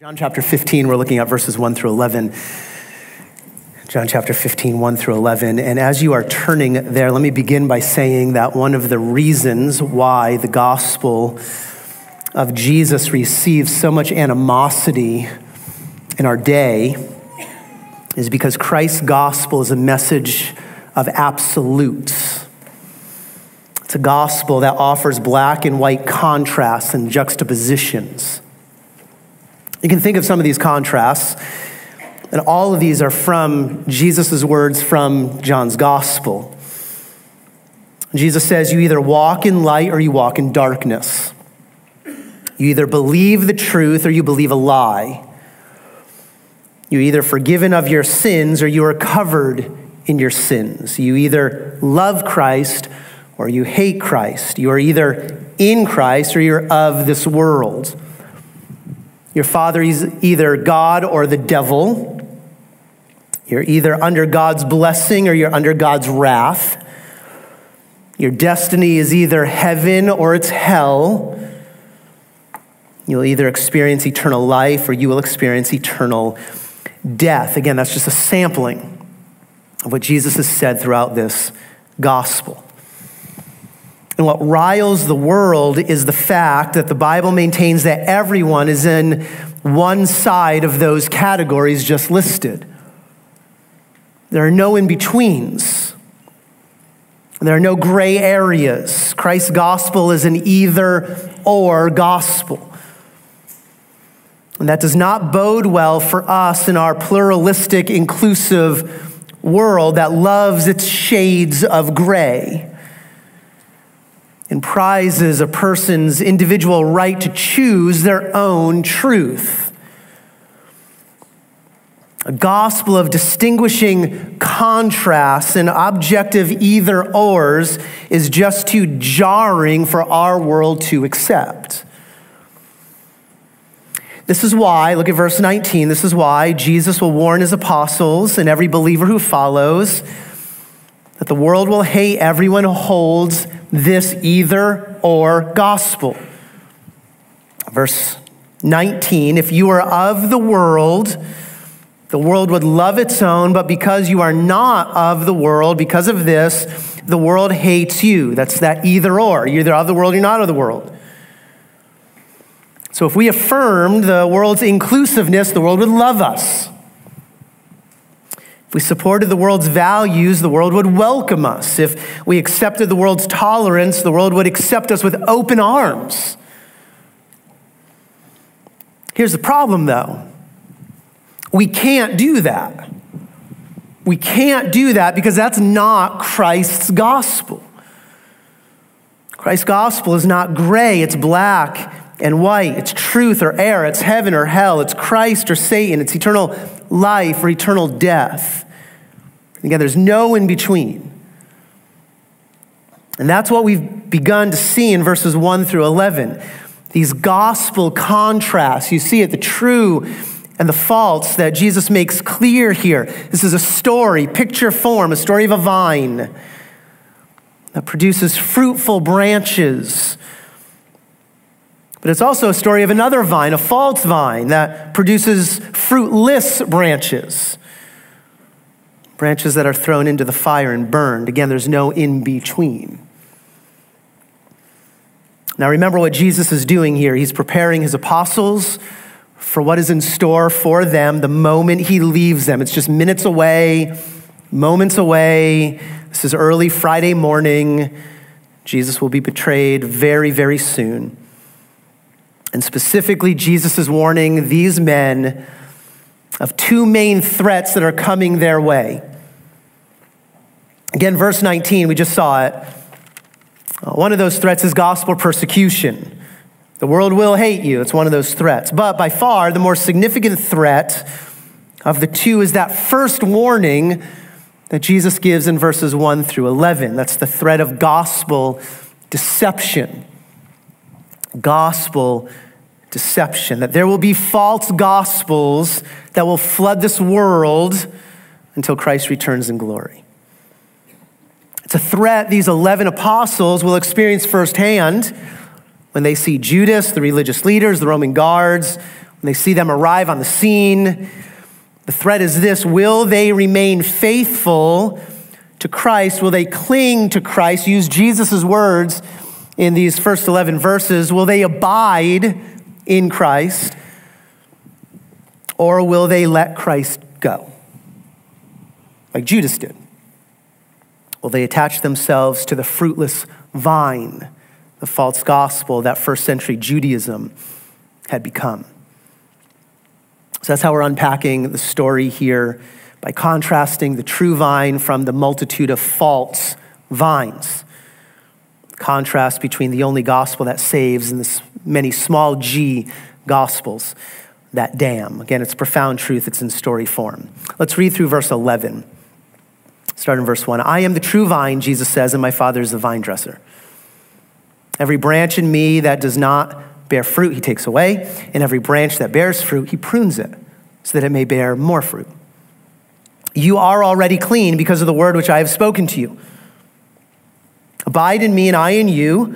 John chapter 15, we're looking at verses 1 through 11. John chapter 15, 1 through 11. And as you are turning there, let me begin by saying that one of the reasons why the gospel of Jesus receives so much animosity in our day is because Christ's gospel is a message of absolutes. It's a gospel that offers black and white contrasts and juxtapositions. You can think of some of these contrasts, and all of these are from Jesus' words from John's gospel. Jesus says, You either walk in light or you walk in darkness. You either believe the truth or you believe a lie. You're either forgiven of your sins or you are covered in your sins. You either love Christ or you hate Christ. You are either in Christ or you're of this world. Your father is either God or the devil. You're either under God's blessing or you're under God's wrath. Your destiny is either heaven or it's hell. You'll either experience eternal life or you will experience eternal death. Again, that's just a sampling of what Jesus has said throughout this gospel. And what riles the world is the fact that the Bible maintains that everyone is in one side of those categories just listed. There are no in betweens. There are no gray areas. Christ's gospel is an either or gospel. And that does not bode well for us in our pluralistic, inclusive world that loves its shades of gray and prizes a person's individual right to choose their own truth. A gospel of distinguishing contrasts and objective either ors is just too jarring for our world to accept. This is why, look at verse 19, this is why Jesus will warn his apostles and every believer who follows that the world will hate everyone who holds this either or gospel. Verse 19 If you are of the world, the world would love its own, but because you are not of the world, because of this, the world hates you. That's that either or. You're either of the world, you're not of the world. So if we affirmed the world's inclusiveness, the world would love us. If we supported the world's values, the world would welcome us. If we accepted the world's tolerance, the world would accept us with open arms. Here's the problem, though we can't do that. We can't do that because that's not Christ's gospel. Christ's gospel is not gray, it's black and white. It's truth or error. It's heaven or hell. It's Christ or Satan. It's eternal life or eternal death. Again, there's no in between. And that's what we've begun to see in verses 1 through 11. These gospel contrasts. You see it, the true and the false that Jesus makes clear here. This is a story, picture form, a story of a vine that produces fruitful branches. But it's also a story of another vine, a false vine, that produces fruitless branches branches that are thrown into the fire and burned. Again, there's no in between. Now, remember what Jesus is doing here. He's preparing his apostles for what is in store for them the moment he leaves them. It's just minutes away, moments away. This is early Friday morning. Jesus will be betrayed very, very soon. And specifically, Jesus is warning these men of two main threats that are coming their way. Again, verse 19, we just saw it. Uh, one of those threats is gospel persecution. The world will hate you. It's one of those threats. But by far, the more significant threat of the two is that first warning that Jesus gives in verses 1 through 11. That's the threat of gospel deception. Gospel deception. That there will be false gospels that will flood this world until Christ returns in glory. It's a threat these 11 apostles will experience firsthand when they see Judas, the religious leaders, the Roman guards, When they see them arrive on the scene, the threat is this Will they remain faithful to Christ? Will they cling to Christ? Use Jesus' words in these first 11 verses. Will they abide in Christ? Or will they let Christ go? Like Judas did. Will they attach themselves to the fruitless vine, the false gospel that first century Judaism had become? So that's how we're unpacking the story here by contrasting the true vine from the multitude of false vines. Contrast between the only gospel that saves and the many small g gospels that damn. Again, it's profound truth, it's in story form. Let's read through verse 11. Start in verse 1. I am the true vine, Jesus says, and my Father is the vine dresser. Every branch in me that does not bear fruit, he takes away, and every branch that bears fruit, he prunes it so that it may bear more fruit. You are already clean because of the word which I have spoken to you. Abide in me, and I in you.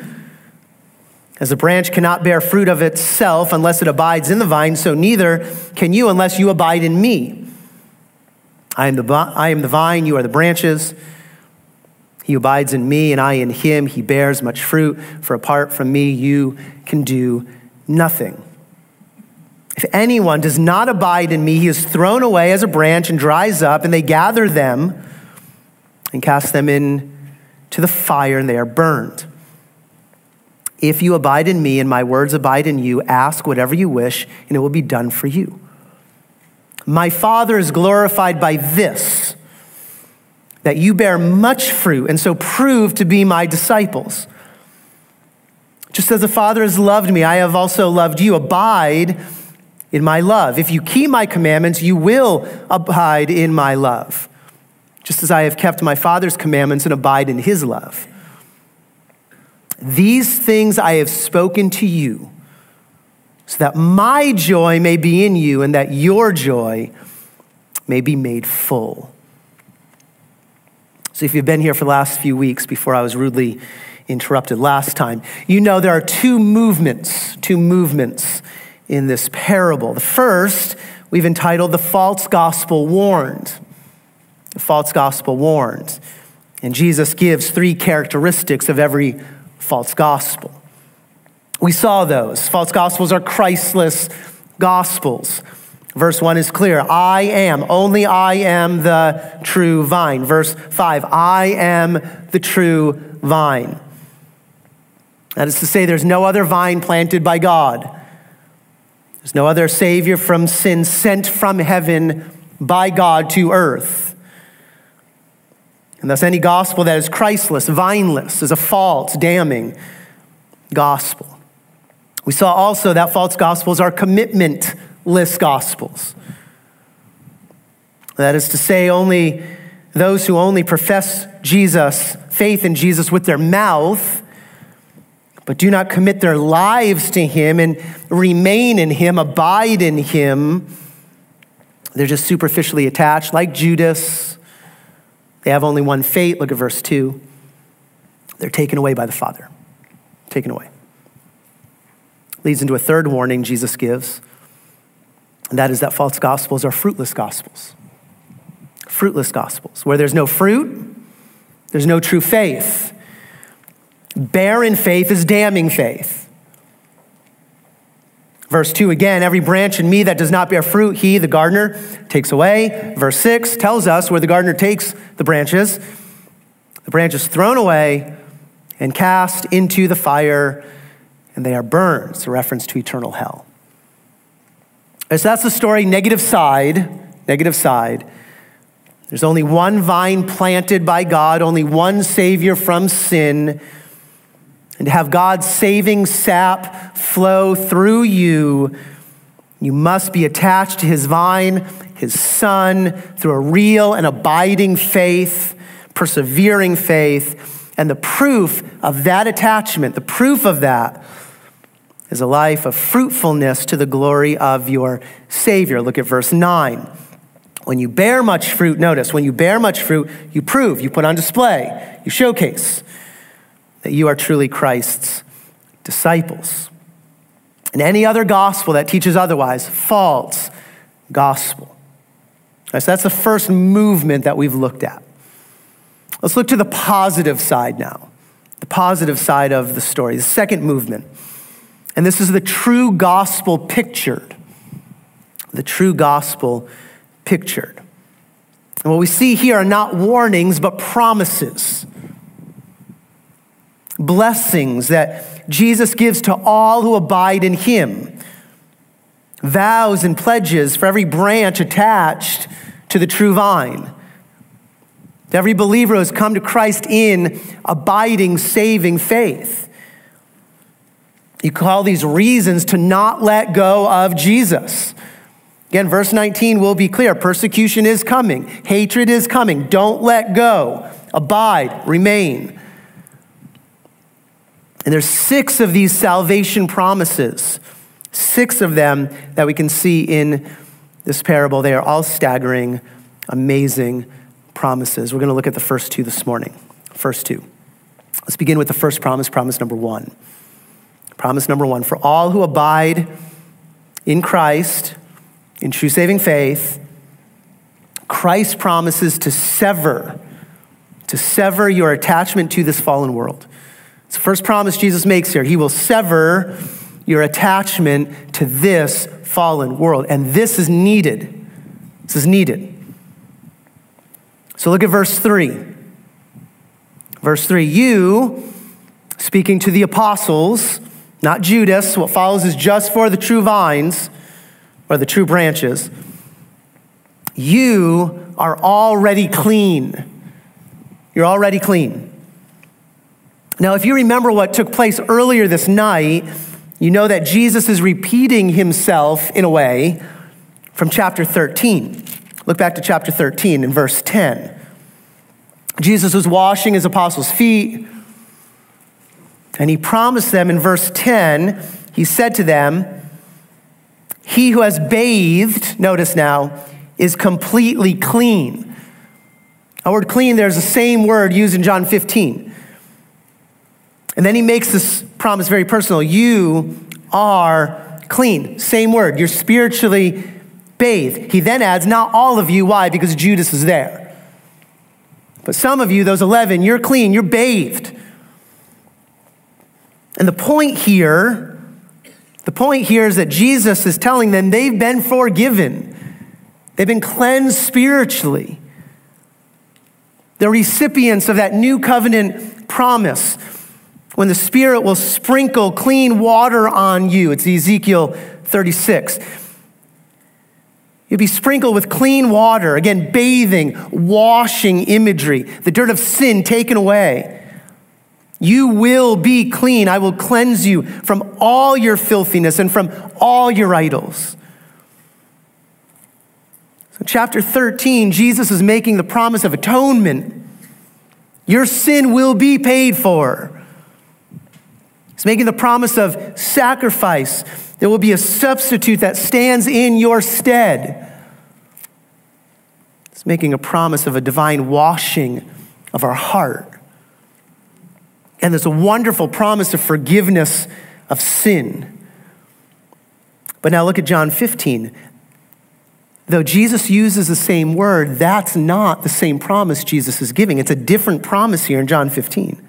As a branch cannot bear fruit of itself unless it abides in the vine, so neither can you unless you abide in me. I am the, I am the vine, you are the branches. He abides in me and I in him. He bears much fruit, for apart from me, you can do nothing. If anyone does not abide in me, he is thrown away as a branch and dries up, and they gather them and cast them into the fire, and they are burned. If you abide in me and my words abide in you, ask whatever you wish, and it will be done for you. My Father is glorified by this that you bear much fruit and so prove to be my disciples. Just as the Father has loved me, I have also loved you. Abide in my love. If you keep my commandments, you will abide in my love, just as I have kept my Father's commandments and abide in his love. These things I have spoken to you, so that my joy may be in you and that your joy may be made full. So, if you've been here for the last few weeks before I was rudely interrupted last time, you know there are two movements, two movements in this parable. The first, we've entitled The False Gospel Warned. The False Gospel warns. And Jesus gives three characteristics of every false gospel. We saw those. False gospels are Christless gospels. Verse 1 is clear I am, only I am the true vine. Verse 5 I am the true vine. That is to say, there's no other vine planted by God. There's no other Savior from sin sent from heaven by God to earth. And thus, any gospel that is Christless, vineless, is a false, damning gospel. We saw also that false gospels are commitment list gospels. That is to say, only those who only profess Jesus, faith in Jesus with their mouth, but do not commit their lives to Him and remain in Him, abide in Him, they're just superficially attached, like Judas. They have only one fate. Look at verse 2. They're taken away by the Father. Taken away. Leads into a third warning Jesus gives and that is that false gospels are fruitless gospels. Fruitless gospels. Where there's no fruit, there's no true faith. Barren faith is damning faith. Verse 2 again, every branch in me that does not bear fruit, he, the gardener, takes away. Verse 6 tells us where the gardener takes the branches. The branch is thrown away and cast into the fire, and they are burned. It's a reference to eternal hell. And So that's the story, negative side, negative side. There's only one vine planted by God, only one Savior from sin. And to have God's saving sap flow through you, you must be attached to His vine, His Son, through a real and abiding faith, persevering faith. And the proof of that attachment, the proof of that, is a life of fruitfulness to the glory of your Savior. Look at verse 9. When you bear much fruit, notice, when you bear much fruit, you prove, you put on display, you showcase that you are truly Christ's disciples. And any other gospel that teaches otherwise, false gospel. So that's the first movement that we've looked at. Let's look to the positive side now, the positive side of the story, the second movement. And this is the true gospel pictured. The true gospel pictured. And what we see here are not warnings, but promises. Blessings that Jesus gives to all who abide in him. Vows and pledges for every branch attached to the true vine. Every believer who has come to Christ in abiding, saving faith. You call these reasons to not let go of Jesus. Again, verse 19 will be clear persecution is coming, hatred is coming. Don't let go. Abide, remain. And there's six of these salvation promises, six of them that we can see in this parable. They are all staggering, amazing promises. We're going to look at the first two this morning. First two. Let's begin with the first promise, promise number one. Promise number one for all who abide in Christ, in true saving faith, Christ promises to sever, to sever your attachment to this fallen world. It's the first promise Jesus makes here. He will sever your attachment to this fallen world. And this is needed. This is needed. So look at verse 3. Verse 3 You, speaking to the apostles, not Judas, what follows is just for the true vines or the true branches. You are already clean. You're already clean. Now, if you remember what took place earlier this night, you know that Jesus is repeating himself in a way from chapter 13. Look back to chapter 13 in verse 10. Jesus was washing his apostles' feet, and he promised them in verse 10, he said to them, He who has bathed, notice now, is completely clean. A word clean, there's the same word used in John 15. And then he makes this promise very personal. You are clean. Same word. You're spiritually bathed. He then adds, not all of you. Why? Because Judas is there. But some of you, those 11, you're clean, you're bathed. And the point here, the point here is that Jesus is telling them they've been forgiven. They've been cleansed spiritually. They're recipients of that new covenant promise when the Spirit will sprinkle clean water on you. It's Ezekiel 36. You'll be sprinkled with clean water, again, bathing, washing imagery, the dirt of sin taken away. You will be clean. I will cleanse you from all your filthiness and from all your idols. So, chapter 13, Jesus is making the promise of atonement. Your sin will be paid for. He's making the promise of sacrifice. There will be a substitute that stands in your stead. He's making a promise of a divine washing of our heart. And there's a wonderful promise of forgiveness of sin. But now look at John 15. Though Jesus uses the same word, that's not the same promise Jesus is giving. It's a different promise here in John 15.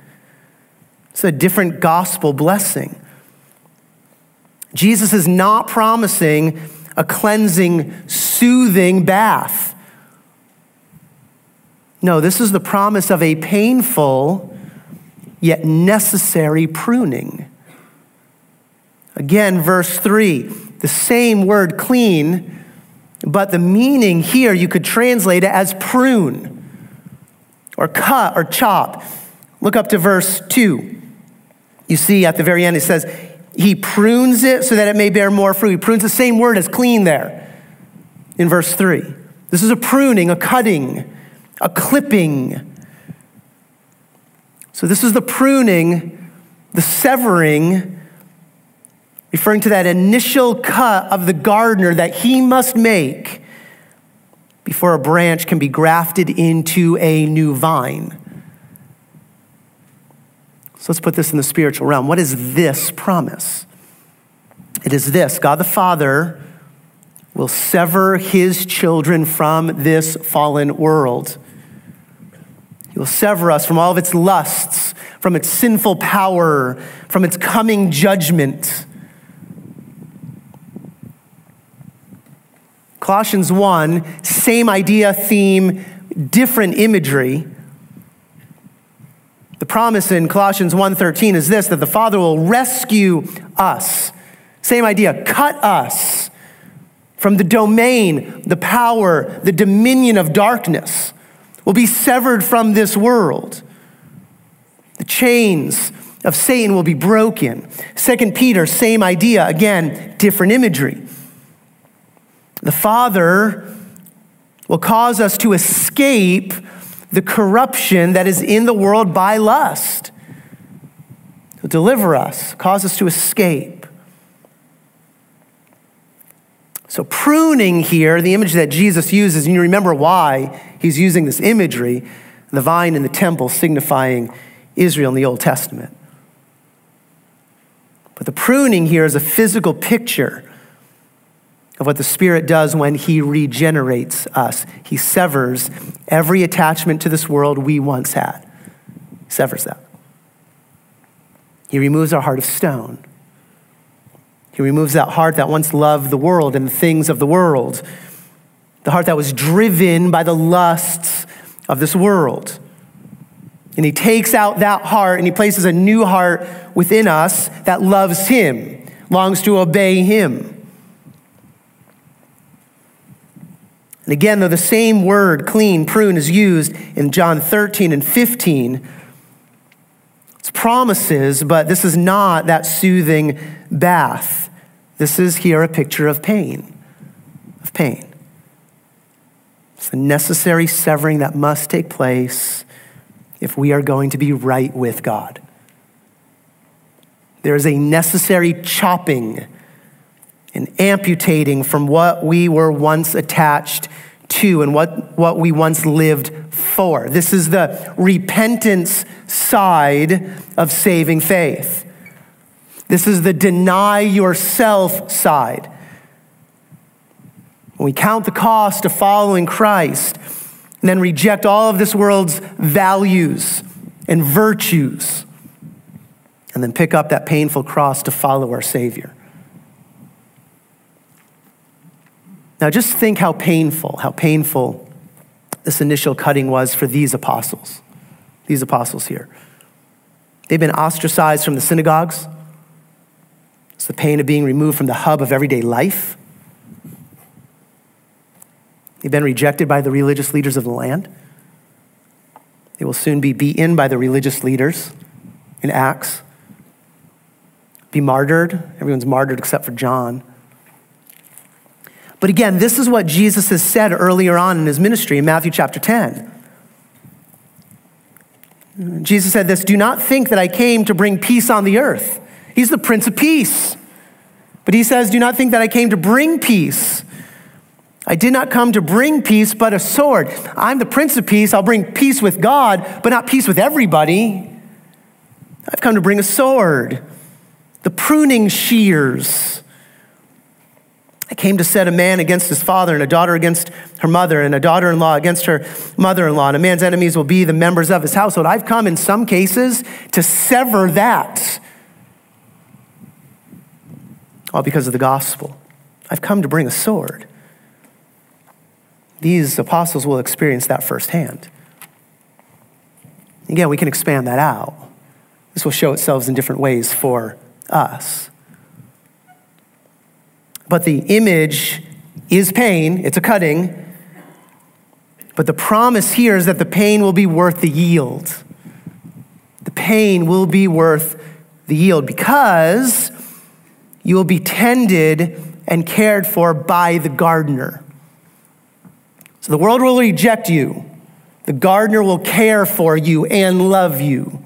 It's a different gospel blessing. Jesus is not promising a cleansing, soothing bath. No, this is the promise of a painful yet necessary pruning. Again, verse 3, the same word clean, but the meaning here you could translate it as prune or cut or chop. Look up to verse 2. You see at the very end, it says, He prunes it so that it may bear more fruit. He prunes the same word as clean there in verse 3. This is a pruning, a cutting, a clipping. So, this is the pruning, the severing, referring to that initial cut of the gardener that he must make before a branch can be grafted into a new vine. So let's put this in the spiritual realm. What is this promise? It is this God the Father will sever his children from this fallen world. He will sever us from all of its lusts, from its sinful power, from its coming judgment. Colossians 1, same idea, theme, different imagery. The promise in Colossians 1:13 is this that the Father will rescue us. Same idea, cut us from the domain, the power, the dominion of darkness. Will be severed from this world. The chains of Satan will be broken. Second Peter, same idea, again, different imagery. The Father will cause us to escape the corruption that is in the world by lust. Deliver us, cause us to escape. So, pruning here, the image that Jesus uses, and you remember why he's using this imagery the vine in the temple signifying Israel in the Old Testament. But the pruning here is a physical picture of what the Spirit does when He regenerates us. He severs every attachment to this world we once had, He severs that. He removes our heart of stone. He removes that heart that once loved the world and the things of the world, the heart that was driven by the lusts of this world. And he takes out that heart and he places a new heart within us that loves him, longs to obey him. And again, though the same word, clean, prune, is used in John 13 and 15, it's promises, but this is not that soothing bath. This is here a picture of pain, of pain. It's the necessary severing that must take place if we are going to be right with God. There is a necessary chopping and amputating from what we were once attached to and what, what we once lived for. This is the repentance side of saving faith. This is the deny yourself side. When we count the cost of following Christ and then reject all of this world's values and virtues, and then pick up that painful cross to follow our Savior. Now, just think how painful, how painful this initial cutting was for these apostles, these apostles here. They've been ostracized from the synagogues. It's the pain of being removed from the hub of everyday life. They've been rejected by the religious leaders of the land. They will soon be beaten by the religious leaders in Acts, be martyred. Everyone's martyred except for John. But again, this is what Jesus has said earlier on in his ministry in Matthew chapter 10. Jesus said this Do not think that I came to bring peace on the earth. He's the Prince of Peace. But he says, Do not think that I came to bring peace. I did not come to bring peace, but a sword. I'm the Prince of Peace. I'll bring peace with God, but not peace with everybody. I've come to bring a sword, the pruning shears I came to set a man against his father, and a daughter against her mother, and a daughter in law against her mother in law. And a man's enemies will be the members of his household. I've come in some cases to sever that. All because of the gospel. I've come to bring a sword. These apostles will experience that firsthand. Again, we can expand that out. This will show itself in different ways for us. But the image is pain, it's a cutting. But the promise here is that the pain will be worth the yield. The pain will be worth the yield because you will be tended and cared for by the gardener. So the world will reject you. The gardener will care for you and love you.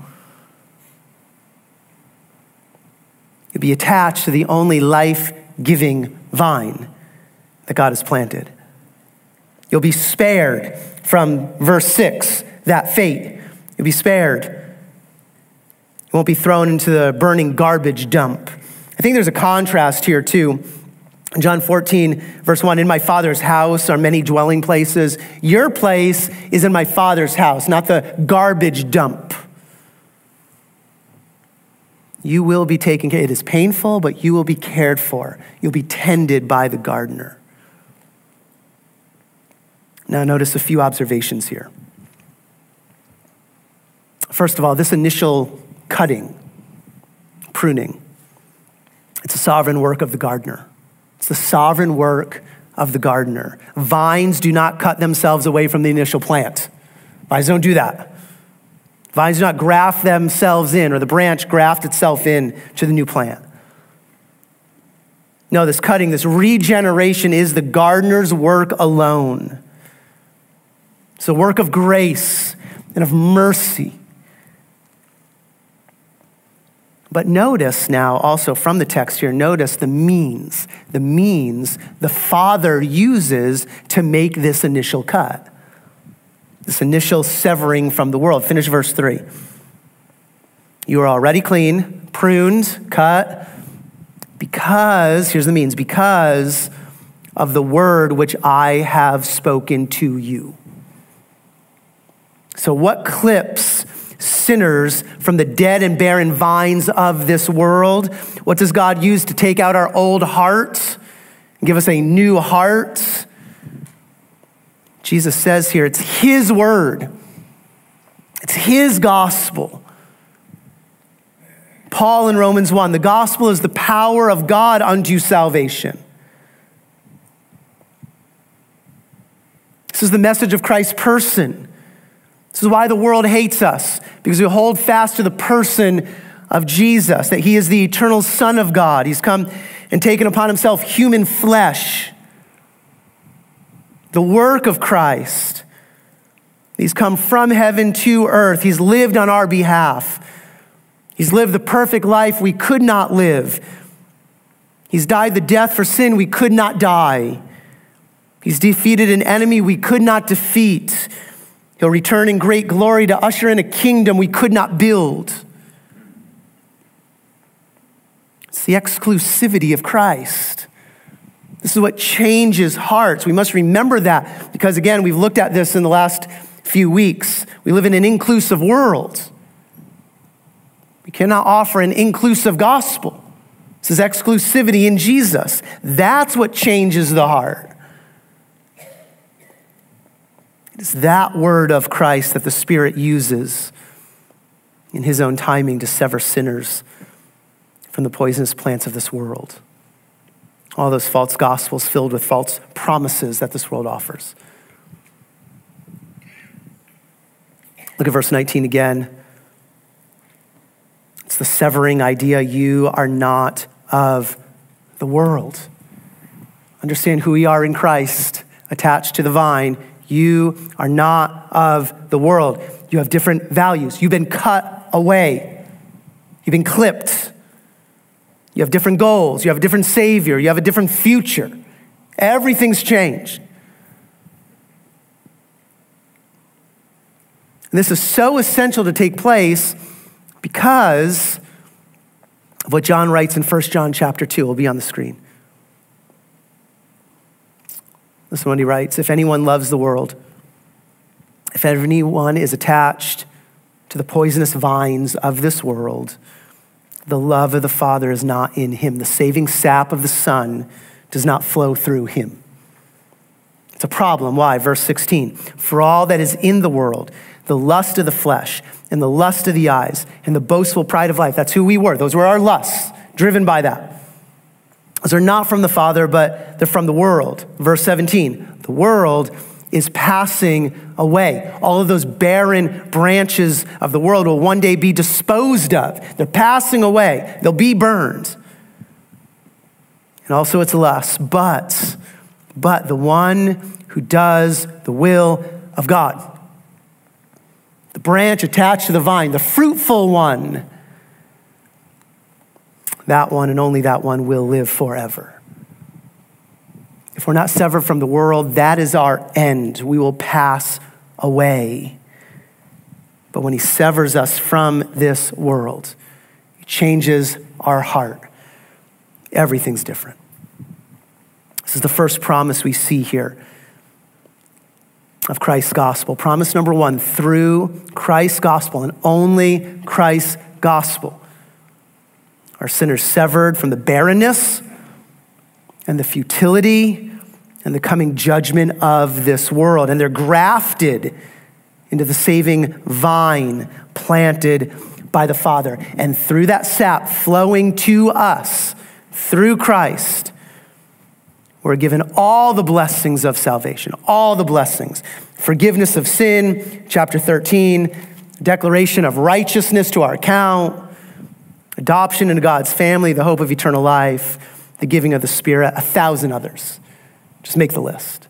You'll be attached to the only life giving vine that God has planted. You'll be spared from verse 6, that fate. You'll be spared. You won't be thrown into the burning garbage dump I think there's a contrast here, too. John 14, verse 1, in my Father's house are many dwelling places. Your place is in my Father's house, not the garbage dump. You will be taken care. It is painful, but you will be cared for. You'll be tended by the gardener. Now, notice a few observations here. First of all, this initial cutting, pruning, it's a sovereign work of the gardener. It's the sovereign work of the gardener. Vines do not cut themselves away from the initial plant. Vines don't do that. Vines do not graft themselves in, or the branch graft itself in to the new plant. No, this cutting, this regeneration is the gardener's work alone. It's a work of grace and of mercy. But notice now also from the text here, notice the means, the means the Father uses to make this initial cut, this initial severing from the world. Finish verse 3. You are already clean, pruned, cut, because, here's the means, because of the word which I have spoken to you. So, what clips sinners from the dead and barren vines of this world. What does God use to take out our old heart and give us a new heart? Jesus says here it's His word, it's His gospel. Paul in Romans 1 the gospel is the power of God unto salvation. This is the message of Christ's person. This is why the world hates us, because we hold fast to the person of Jesus, that he is the eternal Son of God. He's come and taken upon himself human flesh, the work of Christ. He's come from heaven to earth. He's lived on our behalf. He's lived the perfect life we could not live. He's died the death for sin we could not die. He's defeated an enemy we could not defeat. He'll return in great glory to usher in a kingdom we could not build. It's the exclusivity of Christ. This is what changes hearts. We must remember that because, again, we've looked at this in the last few weeks. We live in an inclusive world. We cannot offer an inclusive gospel. This is exclusivity in Jesus. That's what changes the heart. It's that word of Christ that the Spirit uses in his own timing to sever sinners from the poisonous plants of this world. All those false gospels filled with false promises that this world offers. Look at verse 19 again. It's the severing idea. You are not of the world. Understand who we are in Christ, attached to the vine. You are not of the world. You have different values. You've been cut away, you've been clipped. You have different goals. You have a different Savior. You have a different future. Everything's changed. And this is so essential to take place because of what John writes in 1 John chapter 2. It'll be on the screen. Listen to what he writes If anyone loves the world, if anyone is attached to the poisonous vines of this world, the love of the Father is not in him. The saving sap of the Son does not flow through him. It's a problem. Why? Verse 16 For all that is in the world, the lust of the flesh, and the lust of the eyes, and the boastful pride of life, that's who we were. Those were our lusts, driven by that. Those are not from the Father, but they're from the world. Verse 17 the world is passing away. All of those barren branches of the world will one day be disposed of. They're passing away, they'll be burned. And also it's lust, but, but the one who does the will of God. The branch attached to the vine, the fruitful one that one and only that one will live forever. If we're not severed from the world, that is our end. We will pass away. But when he severs us from this world, he changes our heart. everything's different. This is the first promise we see here of Christ's gospel. Promise number one through Christ's gospel and only Christ's gospel. Our sinners severed from the barrenness and the futility and the coming judgment of this world, and they're grafted into the saving vine planted by the Father. And through that sap flowing to us through Christ, we're given all the blessings of salvation, all the blessings. Forgiveness of sin, chapter 13, declaration of righteousness to our account, adoption into God's family, the hope of eternal life, the giving of the Spirit, a thousand others. Just make the list.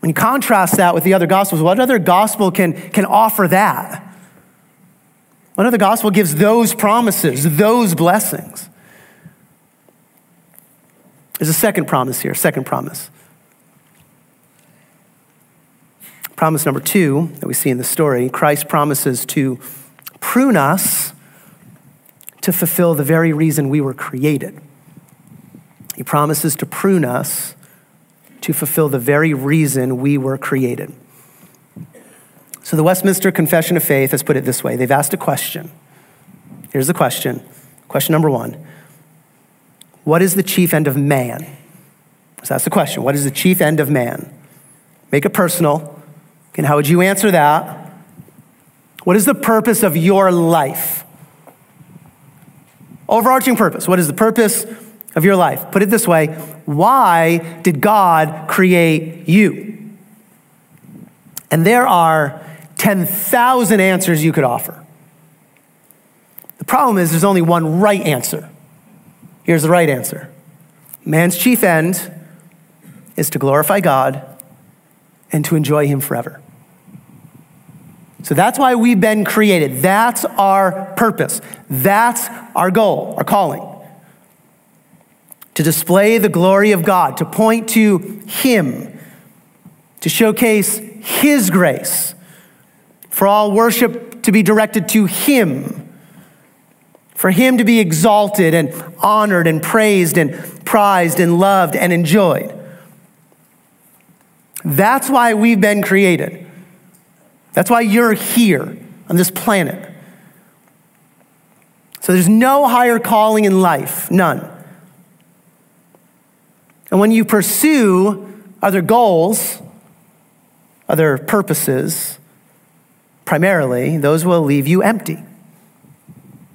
When you contrast that with the other gospels, what other gospel can, can offer that? What other gospel gives those promises, those blessings? There's a second promise here, second promise. Promise number two that we see in the story Christ promises to prune us to fulfill the very reason we were created. He promises to prune us to fulfill the very reason we were created. So the Westminster Confession of Faith has put it this way they've asked a question. Here's the question. Question number one What is the chief end of man? So that's the question. What is the chief end of man? Make it personal. And how would you answer that? What is the purpose of your life? Overarching purpose. What is the purpose of your life? Put it this way Why did God create you? And there are 10,000 answers you could offer. The problem is there's only one right answer. Here's the right answer Man's chief end is to glorify God and to enjoy Him forever. So that's why we've been created. That's our purpose. That's our goal, our calling. To display the glory of God, to point to Him, to showcase His grace, for all worship to be directed to Him, for Him to be exalted and honored and praised and prized and loved and enjoyed. That's why we've been created. That's why you're here on this planet. So there's no higher calling in life, none. And when you pursue other goals, other purposes, primarily, those will leave you empty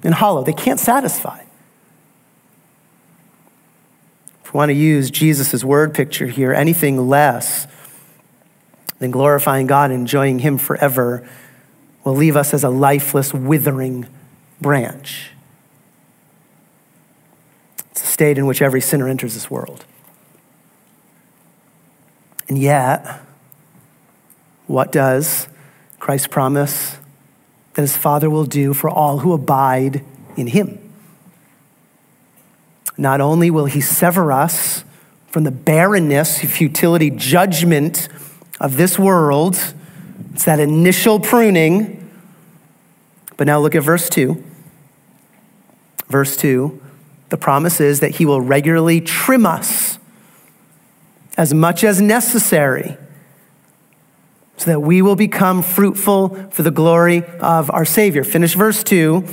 and hollow. They can't satisfy. If we want to use Jesus' word picture here, anything less than glorifying God and enjoying Him forever will leave us as a lifeless, withering branch. It's a state in which every sinner enters this world. And yet, what does Christ promise that his Father will do for all who abide in him? Not only will he sever us from the barrenness, futility, judgment of this world. It's that initial pruning. But now look at verse 2. Verse 2 the promise is that he will regularly trim us as much as necessary so that we will become fruitful for the glory of our Savior. Finish verse 2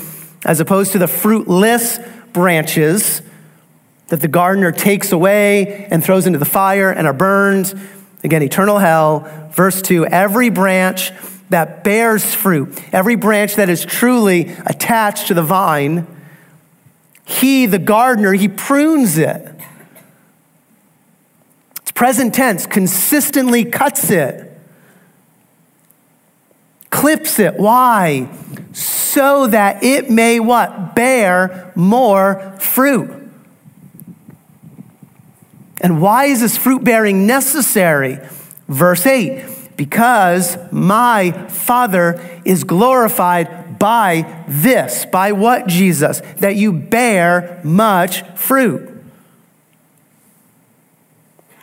as opposed to the fruitless branches that the gardener takes away and throws into the fire and are burned Again, eternal hell. Verse 2 every branch that bears fruit, every branch that is truly attached to the vine, he, the gardener, he prunes it. It's present tense, consistently cuts it, clips it. Why? So that it may what? Bear more fruit. And why is this fruit bearing necessary? Verse 8 because my Father is glorified by this. By what, Jesus? That you bear much fruit.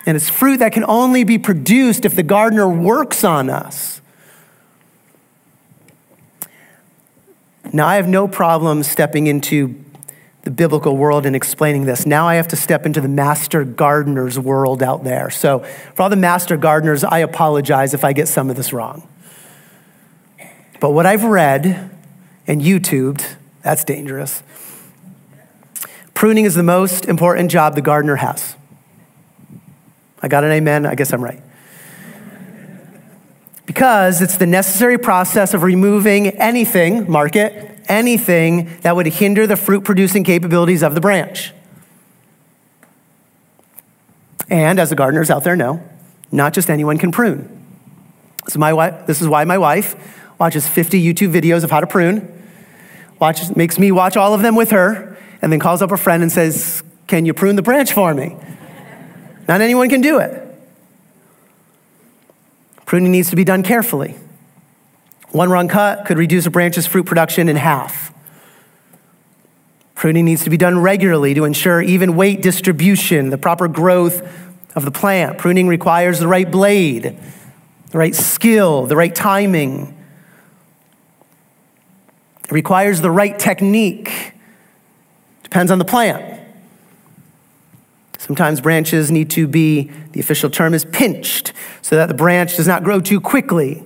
And it's fruit that can only be produced if the gardener works on us. Now, I have no problem stepping into the biblical world in explaining this. Now I have to step into the master gardener's world out there. So, for all the master gardeners, I apologize if I get some of this wrong. But what I've read and YouTubed, that's dangerous. Pruning is the most important job the gardener has. I got an amen. I guess I'm right. Because it's the necessary process of removing anything, mark it, anything that would hinder the fruit producing capabilities of the branch. And as the gardeners out there know, not just anyone can prune. So my wife, this is why my wife watches 50 YouTube videos of how to prune, watches, makes me watch all of them with her, and then calls up a friend and says, Can you prune the branch for me? Not anyone can do it. Pruning needs to be done carefully. One wrong cut could reduce a branch's fruit production in half. Pruning needs to be done regularly to ensure even weight distribution, the proper growth of the plant. Pruning requires the right blade, the right skill, the right timing. It requires the right technique. Depends on the plant. Sometimes branches need to be, the official term is pinched, so that the branch does not grow too quickly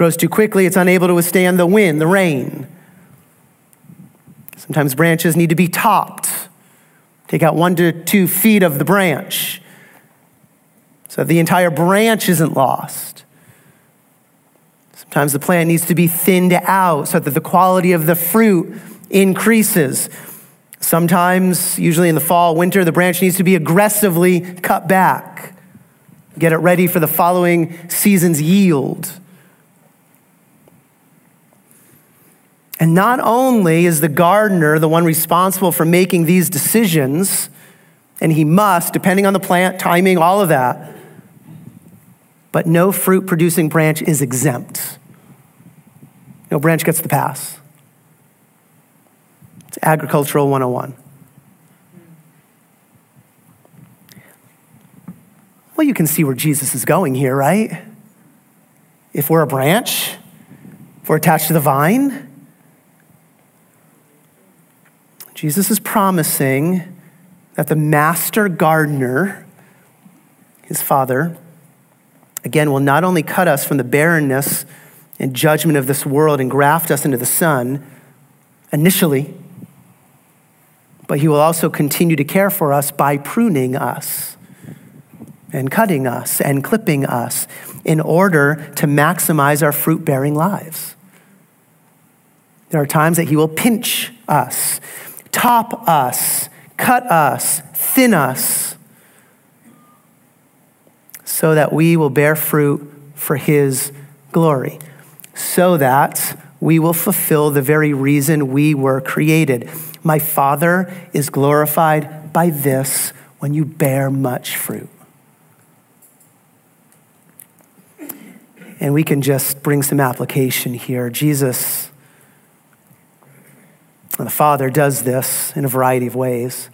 grows too quickly, it's unable to withstand the wind, the rain. Sometimes branches need to be topped. Take out one to two feet of the branch so the entire branch isn't lost. Sometimes the plant needs to be thinned out so that the quality of the fruit increases. Sometimes, usually in the fall, winter, the branch needs to be aggressively cut back. Get it ready for the following season's yield. And not only is the gardener the one responsible for making these decisions, and he must, depending on the plant, timing, all of that, but no fruit producing branch is exempt. No branch gets the pass. It's agricultural 101. Well, you can see where Jesus is going here, right? If we're a branch, if we're attached to the vine, Jesus is promising that the master gardener, his father, again, will not only cut us from the barrenness and judgment of this world and graft us into the Son initially, but he will also continue to care for us by pruning us and cutting us and clipping us in order to maximize our fruit bearing lives. There are times that he will pinch us top us, cut us, thin us, so that we will bear fruit for his glory, so that we will fulfill the very reason we were created. My Father is glorified by this when you bear much fruit. And we can just bring some application here. Jesus and the Father does this in a variety of ways.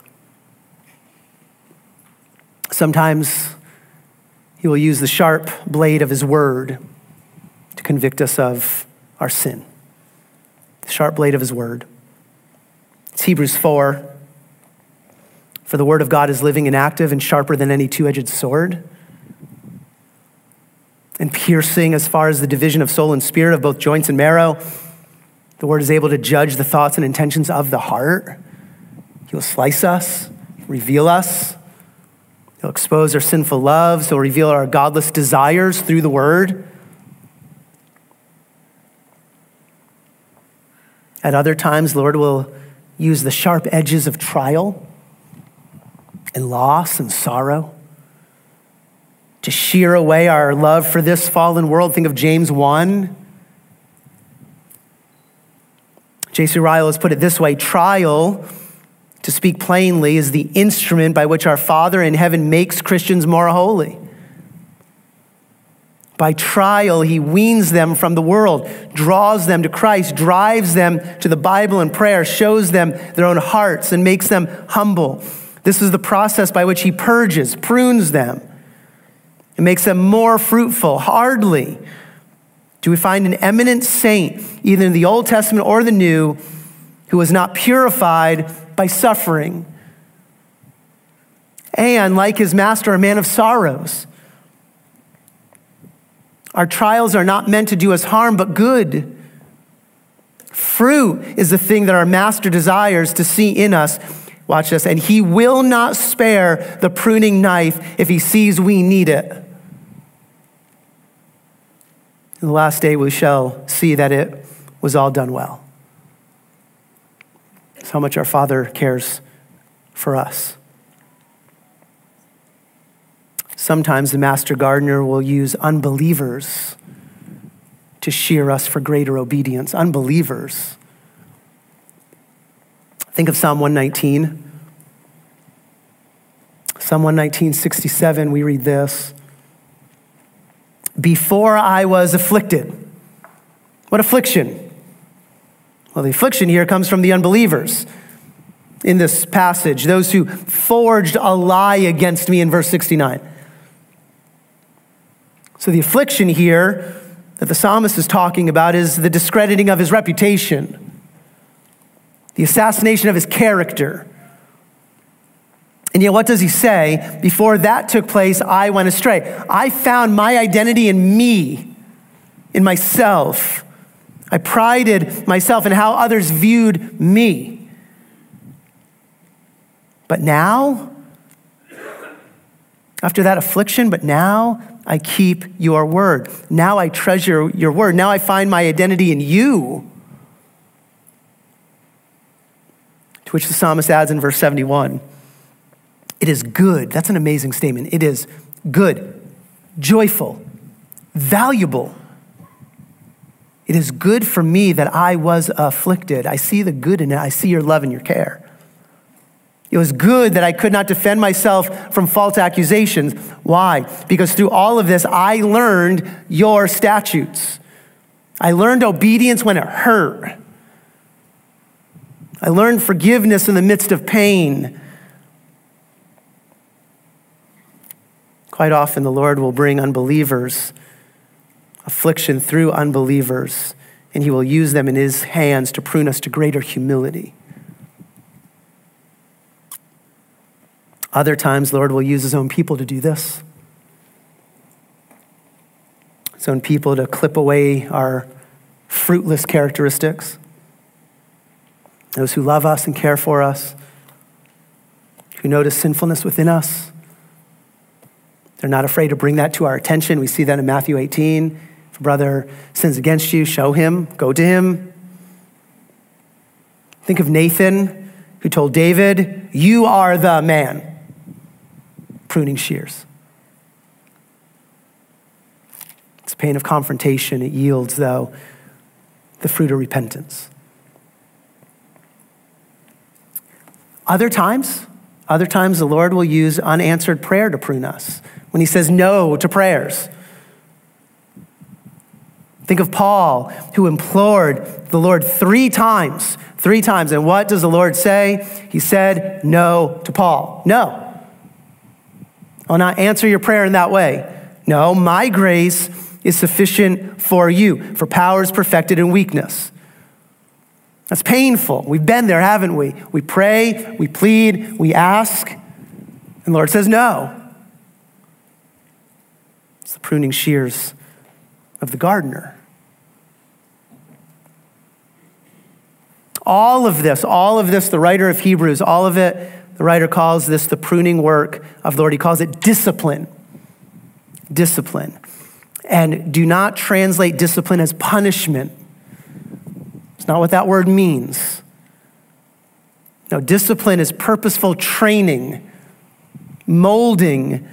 Sometimes he will use the sharp blade of his word to convict us of our sin. The sharp blade of his word. It's Hebrews 4. For the word of God is living and active and sharper than any two edged sword, and piercing as far as the division of soul and spirit, of both joints and marrow the word is able to judge the thoughts and intentions of the heart. He'll slice us, reveal us. He'll expose our sinful loves. He'll reveal our godless desires through the word. At other times, Lord will use the sharp edges of trial and loss and sorrow to shear away our love for this fallen world. Think of James 1 J.C. Ryle has put it this way trial, to speak plainly, is the instrument by which our Father in heaven makes Christians more holy. By trial, he weans them from the world, draws them to Christ, drives them to the Bible and prayer, shows them their own hearts, and makes them humble. This is the process by which he purges, prunes them, and makes them more fruitful. Hardly do we find an eminent saint, either in the Old Testament or the New, who was not purified by suffering. And like his master, a man of sorrows. Our trials are not meant to do us harm, but good. Fruit is the thing that our master desires to see in us. Watch this. And he will not spare the pruning knife if he sees we need it. In the last day, we shall see that it was all done well. It's how much our Father cares for us. Sometimes the master gardener will use unbelievers to shear us for greater obedience. Unbelievers. Think of Psalm 119. Psalm 119, 67, we read this. Before I was afflicted. What affliction? Well, the affliction here comes from the unbelievers in this passage, those who forged a lie against me in verse 69. So, the affliction here that the psalmist is talking about is the discrediting of his reputation, the assassination of his character. And yet, what does he say? Before that took place, I went astray. I found my identity in me, in myself. I prided myself in how others viewed me. But now, after that affliction, but now I keep your word. Now I treasure your word. Now I find my identity in you. To which the psalmist adds in verse 71 It is good. That's an amazing statement. It is good, joyful, valuable. It is good for me that I was afflicted. I see the good in it. I see your love and your care. It was good that I could not defend myself from false accusations. Why? Because through all of this, I learned your statutes. I learned obedience when it hurt. I learned forgiveness in the midst of pain. Quite often, the Lord will bring unbelievers affliction through unbelievers, and He will use them in His hands to prune us to greater humility. Other times, the Lord will use his own people to do this. His own people to clip away our fruitless characteristics. Those who love us and care for us, who notice sinfulness within us. They're not afraid to bring that to our attention. We see that in Matthew 18. If a brother sins against you, show him, go to him. Think of Nathan, who told David, You are the man pruning shears. It's a pain of confrontation. It yields, though, the fruit of repentance. Other times, other times the Lord will use unanswered prayer to prune us when he says no to prayers. Think of Paul, who implored the Lord three times, three times. And what does the Lord say? He said no to Paul. No. I'll not answer your prayer in that way. No, my grace is sufficient for you, for power is perfected in weakness. That's painful. We've been there, haven't we? We pray, we plead, we ask, and the Lord says no. It's the pruning shears of the gardener. All of this, all of this, the writer of Hebrews, all of it the writer calls this the pruning work of the Lord. He calls it discipline. Discipline. And do not translate discipline as punishment. It's not what that word means. No, discipline is purposeful training, molding,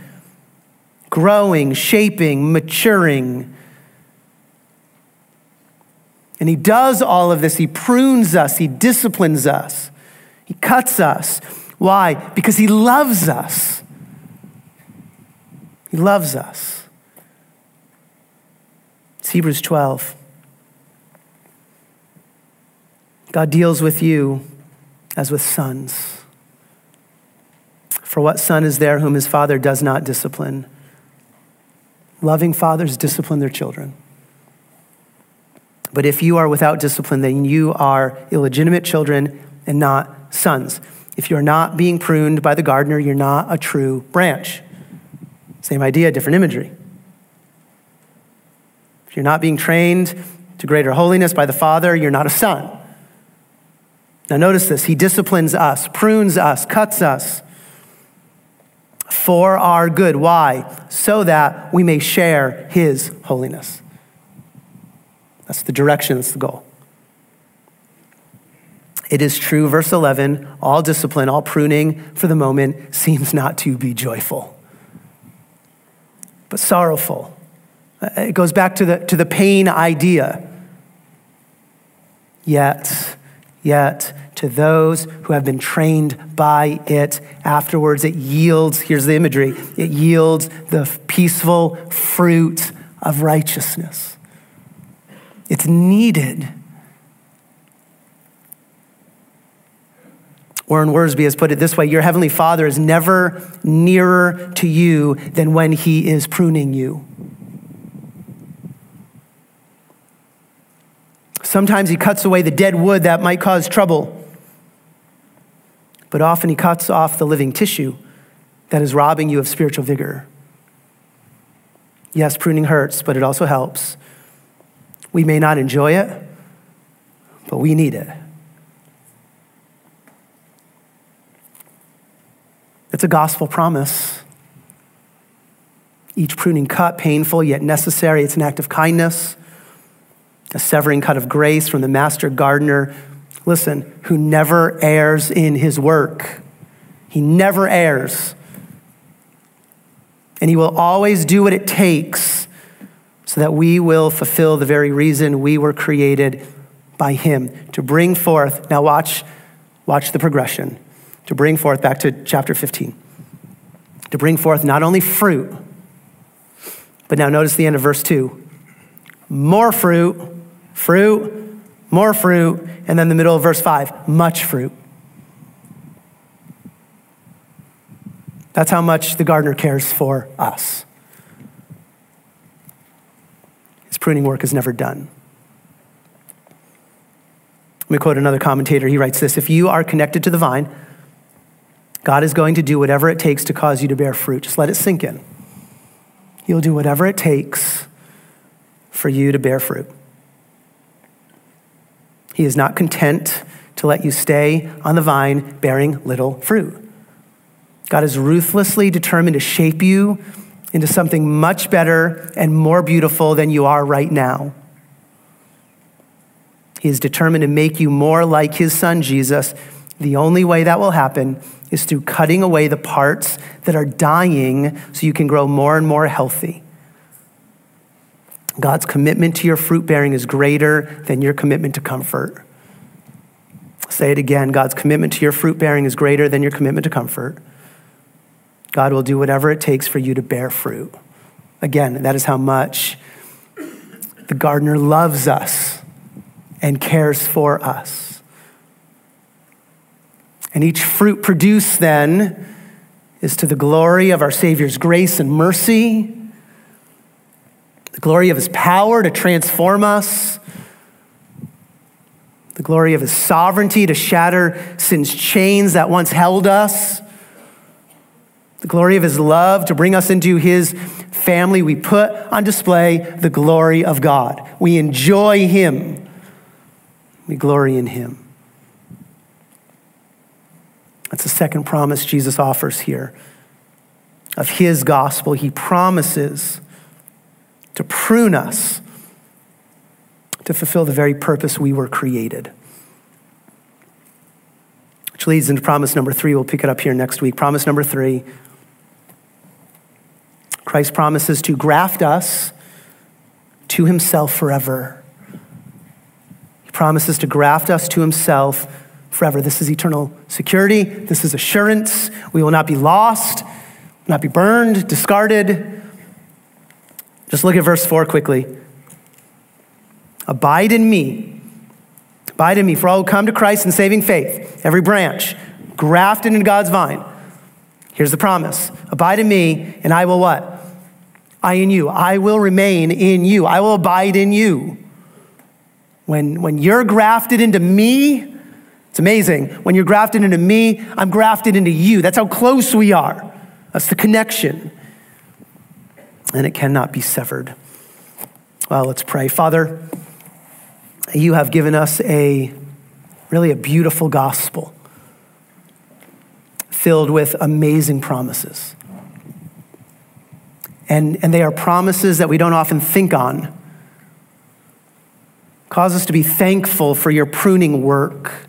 growing, shaping, maturing. And he does all of this. He prunes us, he disciplines us, he cuts us why? Because he loves us. He loves us. It's Hebrews 12. God deals with you as with sons. For what son is there whom his father does not discipline? Loving fathers discipline their children. But if you are without discipline, then you are illegitimate children and not sons. If you're not being pruned by the gardener, you're not a true branch. Same idea, different imagery. If you're not being trained to greater holiness by the Father, you're not a son. Now, notice this He disciplines us, prunes us, cuts us for our good. Why? So that we may share His holiness. That's the direction, that's the goal. It is true, verse 11 all discipline, all pruning for the moment seems not to be joyful, but sorrowful. It goes back to the, to the pain idea. Yet, yet, to those who have been trained by it, afterwards it yields, here's the imagery, it yields the peaceful fruit of righteousness. It's needed. Warren Wiersbe has put it this way Your heavenly Father is never nearer to you than when he is pruning you. Sometimes he cuts away the dead wood that might cause trouble, but often he cuts off the living tissue that is robbing you of spiritual vigor. Yes, pruning hurts, but it also helps. We may not enjoy it, but we need it. It's a gospel promise. Each pruning cut, painful yet necessary, it's an act of kindness, a severing cut of grace from the master gardener, listen, who never errs in his work. He never errs. And he will always do what it takes so that we will fulfill the very reason we were created by him to bring forth. Now watch watch the progression to bring forth, back to chapter 15, to bring forth not only fruit, but now notice the end of verse 2 more fruit, fruit, more fruit, and then the middle of verse 5 much fruit. That's how much the gardener cares for us. His pruning work is never done. Let me quote another commentator. He writes this If you are connected to the vine, God is going to do whatever it takes to cause you to bear fruit. Just let it sink in. He'll do whatever it takes for you to bear fruit. He is not content to let you stay on the vine bearing little fruit. God is ruthlessly determined to shape you into something much better and more beautiful than you are right now. He is determined to make you more like his son, Jesus. The only way that will happen is through cutting away the parts that are dying so you can grow more and more healthy. God's commitment to your fruit bearing is greater than your commitment to comfort. say it again God's commitment to your fruit bearing is greater than your commitment to comfort. God will do whatever it takes for you to bear fruit. Again, that is how much the gardener loves us and cares for us. And each fruit produced then is to the glory of our Savior's grace and mercy, the glory of his power to transform us, the glory of his sovereignty to shatter sin's chains that once held us, the glory of his love to bring us into his family. We put on display the glory of God. We enjoy him, we glory in him. That's the second promise Jesus offers here of his gospel. He promises to prune us to fulfill the very purpose we were created. Which leads into promise number three. We'll pick it up here next week. Promise number three Christ promises to graft us to himself forever. He promises to graft us to himself forever. This is eternal security. This is assurance. We will not be lost, not be burned, discarded. Just look at verse 4 quickly. Abide in me. Abide in me, for all who come to Christ in saving faith, every branch, grafted into God's vine. Here's the promise Abide in me, and I will what? I in you. I will remain in you. I will abide in you. When, when you're grafted into me, It's amazing. When you're grafted into me, I'm grafted into you. That's how close we are. That's the connection. And it cannot be severed. Well, let's pray. Father, you have given us a really a beautiful gospel filled with amazing promises. And, and they are promises that we don't often think on. Cause us to be thankful for your pruning work.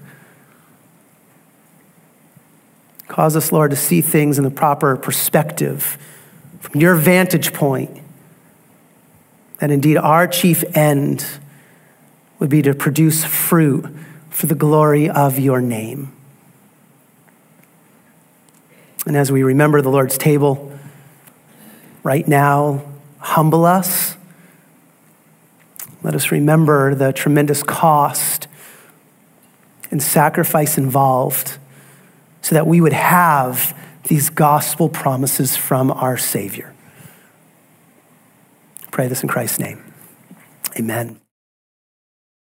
Cause us, Lord, to see things in the proper perspective from your vantage point. That indeed our chief end would be to produce fruit for the glory of your name. And as we remember the Lord's table right now, humble us. Let us remember the tremendous cost and sacrifice involved so that we would have these gospel promises from our Savior. pray this in Christ's name. Amen.